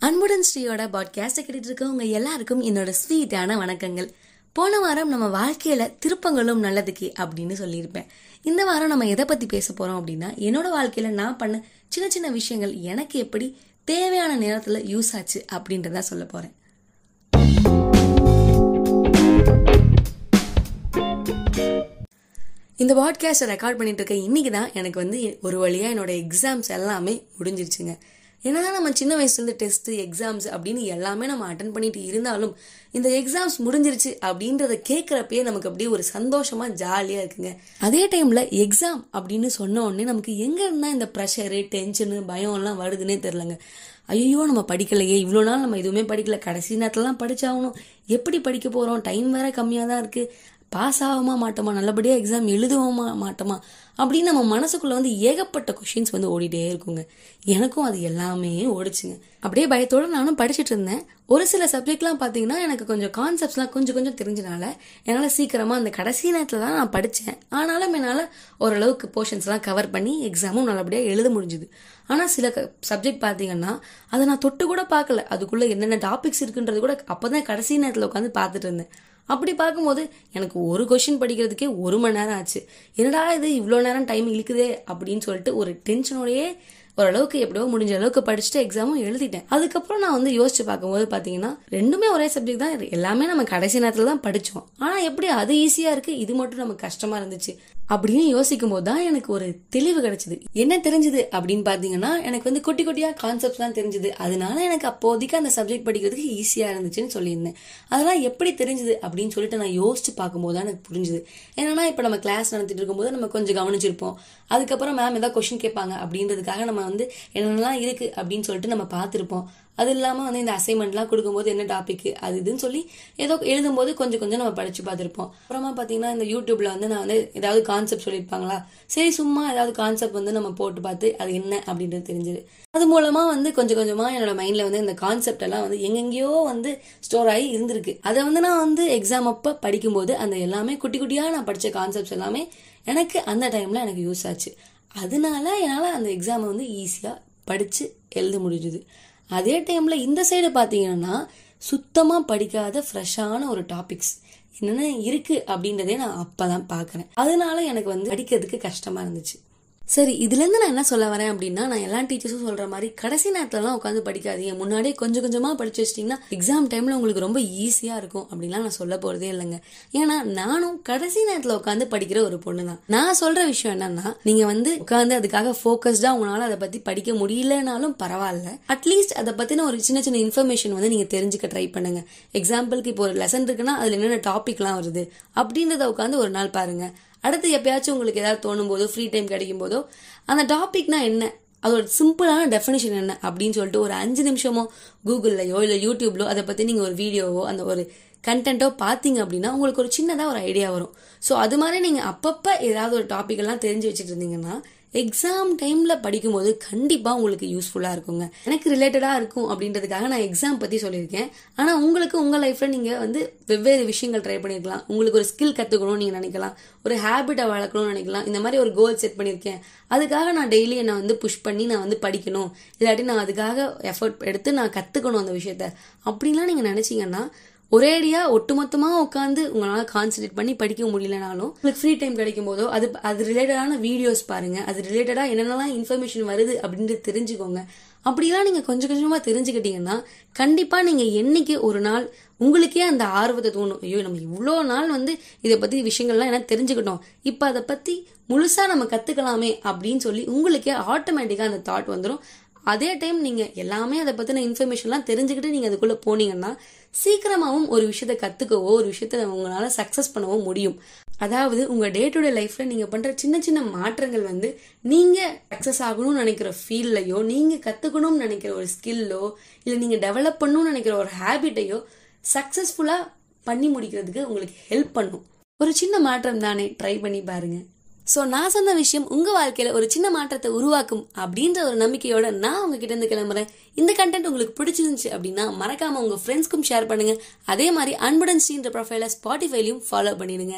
அன்புடன் ஸ்ரீயோட பாட்காஸ்ட்டை கேட்டுட்டு இருக்கவங்க எல்லாருக்கும் என்னோட ஸ்வீட்டான வணக்கங்கள். போன வாரம் நம்ம வாழ்க்கையில திருப்பங்களும் நல்லதுக்கு அப்படின்னு சொல்லியிருப்பேன். இந்த வாரம் நம்ம எதை பத்தி பேச போறோம் அப்படின்னா என்னோட வாழ்க்கையில நான் பண்ண சின்ன சின்ன விஷயங்கள் எனக்கு எப்படி தேவையான நேரத்துல யூஸ் ஆச்சு அப்படின்றத சொல்ல போறேன். இந்த பாட்காஸ்ட்டை ரெக்கார்ட் பண்ணிட்டு இருக்க இன்னைக்கு தான் எனக்கு வந்து ஒரு வழியாக என்னோட எக்ஸாம்ஸ் எல்லாமே முடிஞ்சிருச்சுங்க. என்னதான் நம்ம சின்ன வயசுலேருந்து டெஸ்ட்டு எக்ஸாம்ஸ் அப்படின்னு எல்லாமே நம்ம அட்டன் பண்ணிட்டு இருந்தாலும் இந்த எக்ஸாம்ஸ் முடிஞ்சிருச்சு அப்படின்றத கேட்குறப்பயே நமக்கு அப்படியே ஒரு சந்தோஷமாக ஜாலியாக இருக்குங்க. அதே டைமில் எக்ஸாம் அப்படின்னு சொன்ன உடனே நமக்கு எங்கே இருந்தால் இந்த ப்ரெஷரு டென்ஷனு பயம்லாம் வருதுன்னே தெரிலங்க ஐயோ நம்ம படிக்கலையே. இவ்வளோ நாள் நம்ம எதுவுமே படிக்கல. கடைசி நேரத்துலலாம் படிச்சாகணும். எப்படி படிக்க போகிறோம் டைம் வேற கம்மியாக தான் இருக்குது பாஸ் ஆகுமா மாட்டோமா? நல்லபடியாக எக்ஸாம் எழுதுவோமா மாட்டோமா? அப்படின்னு நம்ம மனசுக்குள்ளே வந்து ஏகப்பட்ட கொஷின்ஸ் வந்து ஓடிட்டே இருக்குங்க. எனக்கும் அது எல்லாமே ஓடிச்சுங்க. அப்படியே பயத்தோடு நானும் படிச்சுட்டு இருந்தேன். ஒரு சில சப்ஜெக்ட்லாம் பார்த்தீங்கன்னா எனக்கு கொஞ்சம் கான்செப்ட்ஸ்லாம் கொஞ்சம் கொஞ்சம் தெரிஞ்சனால என்னால் சீக்கிரமாக அந்த கடைசி நேரத்தில் தான் நான் படித்தேன் ஆனாலும் என்னால் ஓரளவுக்கு போர்ஷன்ஸ்லாம் கவர் பண்ணி எக்ஸாமும் நல்லபடியாக எழுத முடிஞ்சுது. ஆனால் சில சப்ஜெக்ட் பார்த்தீங்கன்னா அதை நான் தொட்டு கூட பார்க்கல அதுக்குள்ளே என்னென்ன டாபிக்ஸ் இருக்குன்றது கூட அப்போ தான் கடைசி நேரத்தில் உட்காந்து பார்த்துட்டு இருந்தேன். அப்படி பார்க்கும்போது எனக்கு ஒரு கொஷின் படிக்கிறதுக்கே ஒரு மணி நேரம் ஆச்சு. என்னடா இது இவ்வளோ நேரம் டைம் இழுக்குதே அப்படின்னு சொல்லிட்டு ஒரு டென்ஷனோடையே ஓரளவுக்கு எப்படியோ முடிஞ்ச அளவுக்கு படிச்சுட்டு எக்ஸாமும் எழுதிட்டேன். அதுக்கப்புறம் நான் வந்து யோசிச்சு பார்க்கும்போது பார்த்தீங்கன்னா ரெண்டுமே ஒரே சப்ஜெக்ட் தான். எல்லாமே நம்ம கடைசி நேரத்தில் தான் படித்தோம் ஆனால் எப்படி அது ஈஸியாக இருக்குது இது மட்டும் நமக்கு கஷ்டமாக இருந்துச்சு. அப்படின்னு யோசிக்கும் போது தான் எனக்கு ஒரு தெளிவு கிடைச்சது. என்ன தெரிஞ்சது அப்படின்னு பார்த்தீங்கன்னா எனக்கு வந்து குட்டி குட்டியாக கான்செப்ட் தான் தெரிஞ்சது. அதனால எனக்கு அப்போதைக்கு அந்த சப்ஜெக்ட் படிக்கிறதுக்கு ஈஸியாக இருந்துச்சுன்னு சொல்லியிருந்தேன். அதெல்லாம் எப்படி தெரிஞ்சது அப்படின்னு சொல்லிட்டு நான் யோசிச்சு பார்க்கும்போது தான் எனக்கு புரிஞ்சுது. ஏன்னா இப்போ நம்ம கிளாஸ் நடத்திட்டு இருக்கும்போது நம்ம கொஞ்சம் கவனிச்சிருப்போம். அதுக்கப்புறம் மேம் ஏதாவது கொஷின் கேட்பாங்க அப்படின்றதுக்காக நம்ம வந்து என்னென்னலாம் இருக்கு அப்படின்னு சொல்லிட்டு நம்ம பார்த்துருப்போம். அது இல்லாமல் வந்து இந்த அசைன்மெண்ட்லாம் கொடுக்கும்போது என்ன டாபிக் அது இதுன்னு சொல்லி ஏதோ எழுதும்போது கொஞ்சம் கொஞ்சம் நம்ம படிச்சு பார்த்துருப்போம். அப்புறமா பார்த்தீங்கன்னா இந்த யூடியூப்ல வந்து நான் வந்து ஏதாவது கான்செப்ட் சொல்லியிருப்பாங்களா? சரி சும்மா ஏதாவது கான்செப்ட் வந்து நம்ம போட்டு பார்த்து அது என்ன அப்படின்றது தெரிஞ்சது. அது மூலமா வந்து கொஞ்சம் கொஞ்சமா என்னோட மைண்ட்ல வந்து இந்த கான்செப்ட் எல்லாம் வந்து எங்கெங்கேயோ வந்து ஸ்டோர் ஆகி இருந்திருக்கு. அதை வந்து நான் வந்து எக்ஸாம் அப்ப படிக்கும்போது அந்த எல்லாமே குட்டி குட்டியா நான் படிச்ச கான்செப்ட்ஸ் எல்லாமே எனக்கு அந்த டைம்ல எனக்கு யூஸ் ஆச்சு. அதனால என்னால் அந்த எக்ஸாமை வந்து ஈஸியாக படித்து எழுத முடிஞ்சுது. அதே டைமில் இந்த சைடு பார்த்தீங்கன்னா சுத்தமாக படிக்காத ஃப்ரெஷ்ஷான ஒரு டாபிக்ஸ் என்னென்ன இருக்குது அப்படின்றதே நான் அப்போ தான் பார்க்குறேன் அதனால எனக்கு வந்து படிக்கிறதுக்கு கஷ்டமாக இருந்துச்சு. சரி இதுலேருந்து நான் என்ன சொல்ல வரேன் அப்படின்னா நான் எல்லா டீச்சர்ஸும் சொல்கிற மாதிரி கடைசி நேரத்துலலாம் உட்காந்து படிக்காதீங்க. முன்னாடியே கொஞ்சம் கொஞ்சமாக படிச்சு வச்சிட்டிங்கன்னா எக்ஸாம் டைமில் உங்களுக்கு ரொம்ப ஈஸியாக இருக்கும் அப்படின்லாம் நான் சொல்ல போகிறதே இல்லைங்க. ஏன்னா நானும் கடைசி நேரத்தில் உட்காந்து படிக்கிற ஒரு பொண்ணு தான் நான் சொல்கிற விஷயம் என்னன்னா நீங்கள் வந்து உட்காந்து அதுக்காக ஃபோக்கஸ்டாக உங்களால் அதை பற்றி படிக்க முடியலனாலும் பரவாயில்ல. அட்லீஸ்ட் அதை பற்றின ஒரு சின்ன சின்ன இன்ஃபர்மேஷன் வந்து நீங்கள் தெரிஞ்சுக்க ட்ரை பண்ணுங்க. எக்ஸாம்பிளுக்கு இப்போ ஒரு லெசன் இருக்குன்னா அதில் என்னென்ன டாபிக்லாம் வருது அப்படின்றத உட்காந்து ஒரு நாள் பாருங்கள் அடுத்து எப்பயாச்சும் உங்களுக்கு ஏதாவது தோணும் போதோ ஃப்ரீ டைம் கிடைக்கும் போதோ அந்த டாபிக்னா என்ன? அதோட சிம்பிளான டெஃபினேஷன் என்ன? அப்படின்னு சொல்லிட்டு ஒரு அஞ்சு நிமிஷமோ கூகுள்லையோ இல்லை யூடியூப்லோ அதை பற்றி நீங்கள் ஒரு வீடியோவோ அந்த ஒரு கண்டென்ட்டோ பார்த்தீங்க அப்படின்னா உங்களுக்கு ஒரு சின்னதாக ஒரு ஐடியா வரும். ஸோ அது மாதிரி நீங்கள் அப்பப்போ ஏதாவது ஒரு டாபிக் எல்லாம் தெரிஞ்சு வச்சுட்டு இருந்தீங்கன்னா எக்ஸாம் டைம்ல படிக்கும்போது கண்டிப்பா உங்களுக்கு யூஸ்ஃபுல்லா இருக்குங்க. எனக்கு ரிலேட்டடா இருக்கும் அப்படின்றதுக்காக நான் எக்ஸாம் பத்தி சொல்லியிருக்கேன். ஆனா உங்களுக்கு உங்க லைஃப்ல நீங்க வந்து வெவ்வேறு விஷயங்கள் ட்ரை பண்ணிருக்கலாம். உங்களுக்கு ஒரு ஸ்கில் கத்துக்கணும்னு நீங்க நினைக்கலாம். ஒரு ஹேபிட்டை வளர்க்கணும்னு நினைக்கலாம். இந்த மாதிரி ஒரு கோல் செட் பண்ணியிருக்கேன் அதுக்காக நான் டெய்லி என்னை வந்து புஷ் பண்ணி நான் வந்து படிக்கணும். இல்லாட்டி நான் அதுக்காக எஃபர்ட் எடுத்து நான் கத்துக்கணும் அந்த விஷயத்த. அப்படின்லாம் நீங்க நினைச்சீங்கன்னா ஒரேடியா ஒட்டுமொத்தமா உட்காந்து உங்களால கான்சென்ட்ரேட் பண்ணி படிக்க முடியலனாலும் உங்களுக்கு ஃப்ரீ டைம் கிடைக்கும் போதோ அது அது ரிலேட்டடான வீடியோஸ் பாருங்க. அது ரிலேட்டடா என்னென்னலாம் இன்ஃபர்மேஷன் வருது அப்படின்ட்டு தெரிஞ்சுக்கோங்க. அப்படிலாம் நீங்க கொஞ்சம் கொஞ்சமா தெரிஞ்சுக்கிட்டீங்கன்னா கண்டிப்பா நீங்க என்னைக்கு ஒரு நாள் உங்களுக்கே அந்த ஆர்வத்தை தோணும் ஐயோ நம்ம இவ்வளோ நாள் வந்து இதை பத்தி விஷயங்கள்லாம் என்ன தெரிஞ்சுக்கிட்டோம். இப்போ அதை பத்தி முழுசா நம்ம கத்துக்கலாமே அப்படின்னு சொல்லி உங்களுக்கே ஆட்டோமேட்டிக்கா அந்த தாட் வந்துடும் அதே டைம் நீங்க எல்லாமே அதை பத்தின இன்ஃபர்மேஷன்லாம் தெரிஞ்சுக்கிட்டு நீங்க அதுக்குள்ள போனீங்கன்னா சீக்கிரமாவும் ஒரு விஷயத்த கத்துக்கவோ ஒரு விஷயத்த உங்களால சக்சஸ் பண்ணவோ முடியும். அதாவது உங்க டே டு டே லைஃப்ல நீங்க பண்ற சின்ன சின்ன மாற்றங்கள் வந்து நீங்க சக்சஸ் ஆகணும்னு நினைக்கிற ஃபீல்ட்லயோ நீங்க கத்துக்கணும்னு நினைக்கிற ஒரு ஸ்கில்லோ இல்ல நீங்க டெவலப் பண்ணணும்னு நினைக்கிற ஒரு ஹேபிட்டையோ சக்சஸ்ஃபுல்லா பண்ணி முடிக்கிறதுக்கு உங்களுக்கு ஹெல்ப் பண்ணும். ஒரு சின்ன மாற்றம் தானே? ட்ரை பண்ணி பாருங்க. ஸோ நான் சொன்ன விஷயம் உங்கள் வாழ்க்கையில் ஒரு சின்ன மாற்றத்தை உருவாக்கும் அப்படின்ற ஒரு நம்பிக்கையோட நான் உங்ககிட்ட இருந்து கிளம்புறேன். இந்த கண்டென்ட் உங்களுக்கு பிடிச்சிருந்துச்சு அப்படின்னா மறக்காம உங்கள் ஃப்ரெண்ட்ஸ்க்கும் ஷேர் பண்ணுங்க. அதே மாதிரி அன்புடன் ஸ்ரீன்ற ப்ரொஃபைலை ஸ்பாட்டிஃபைலையும் ஃபாலோ பண்ணிடுங்க.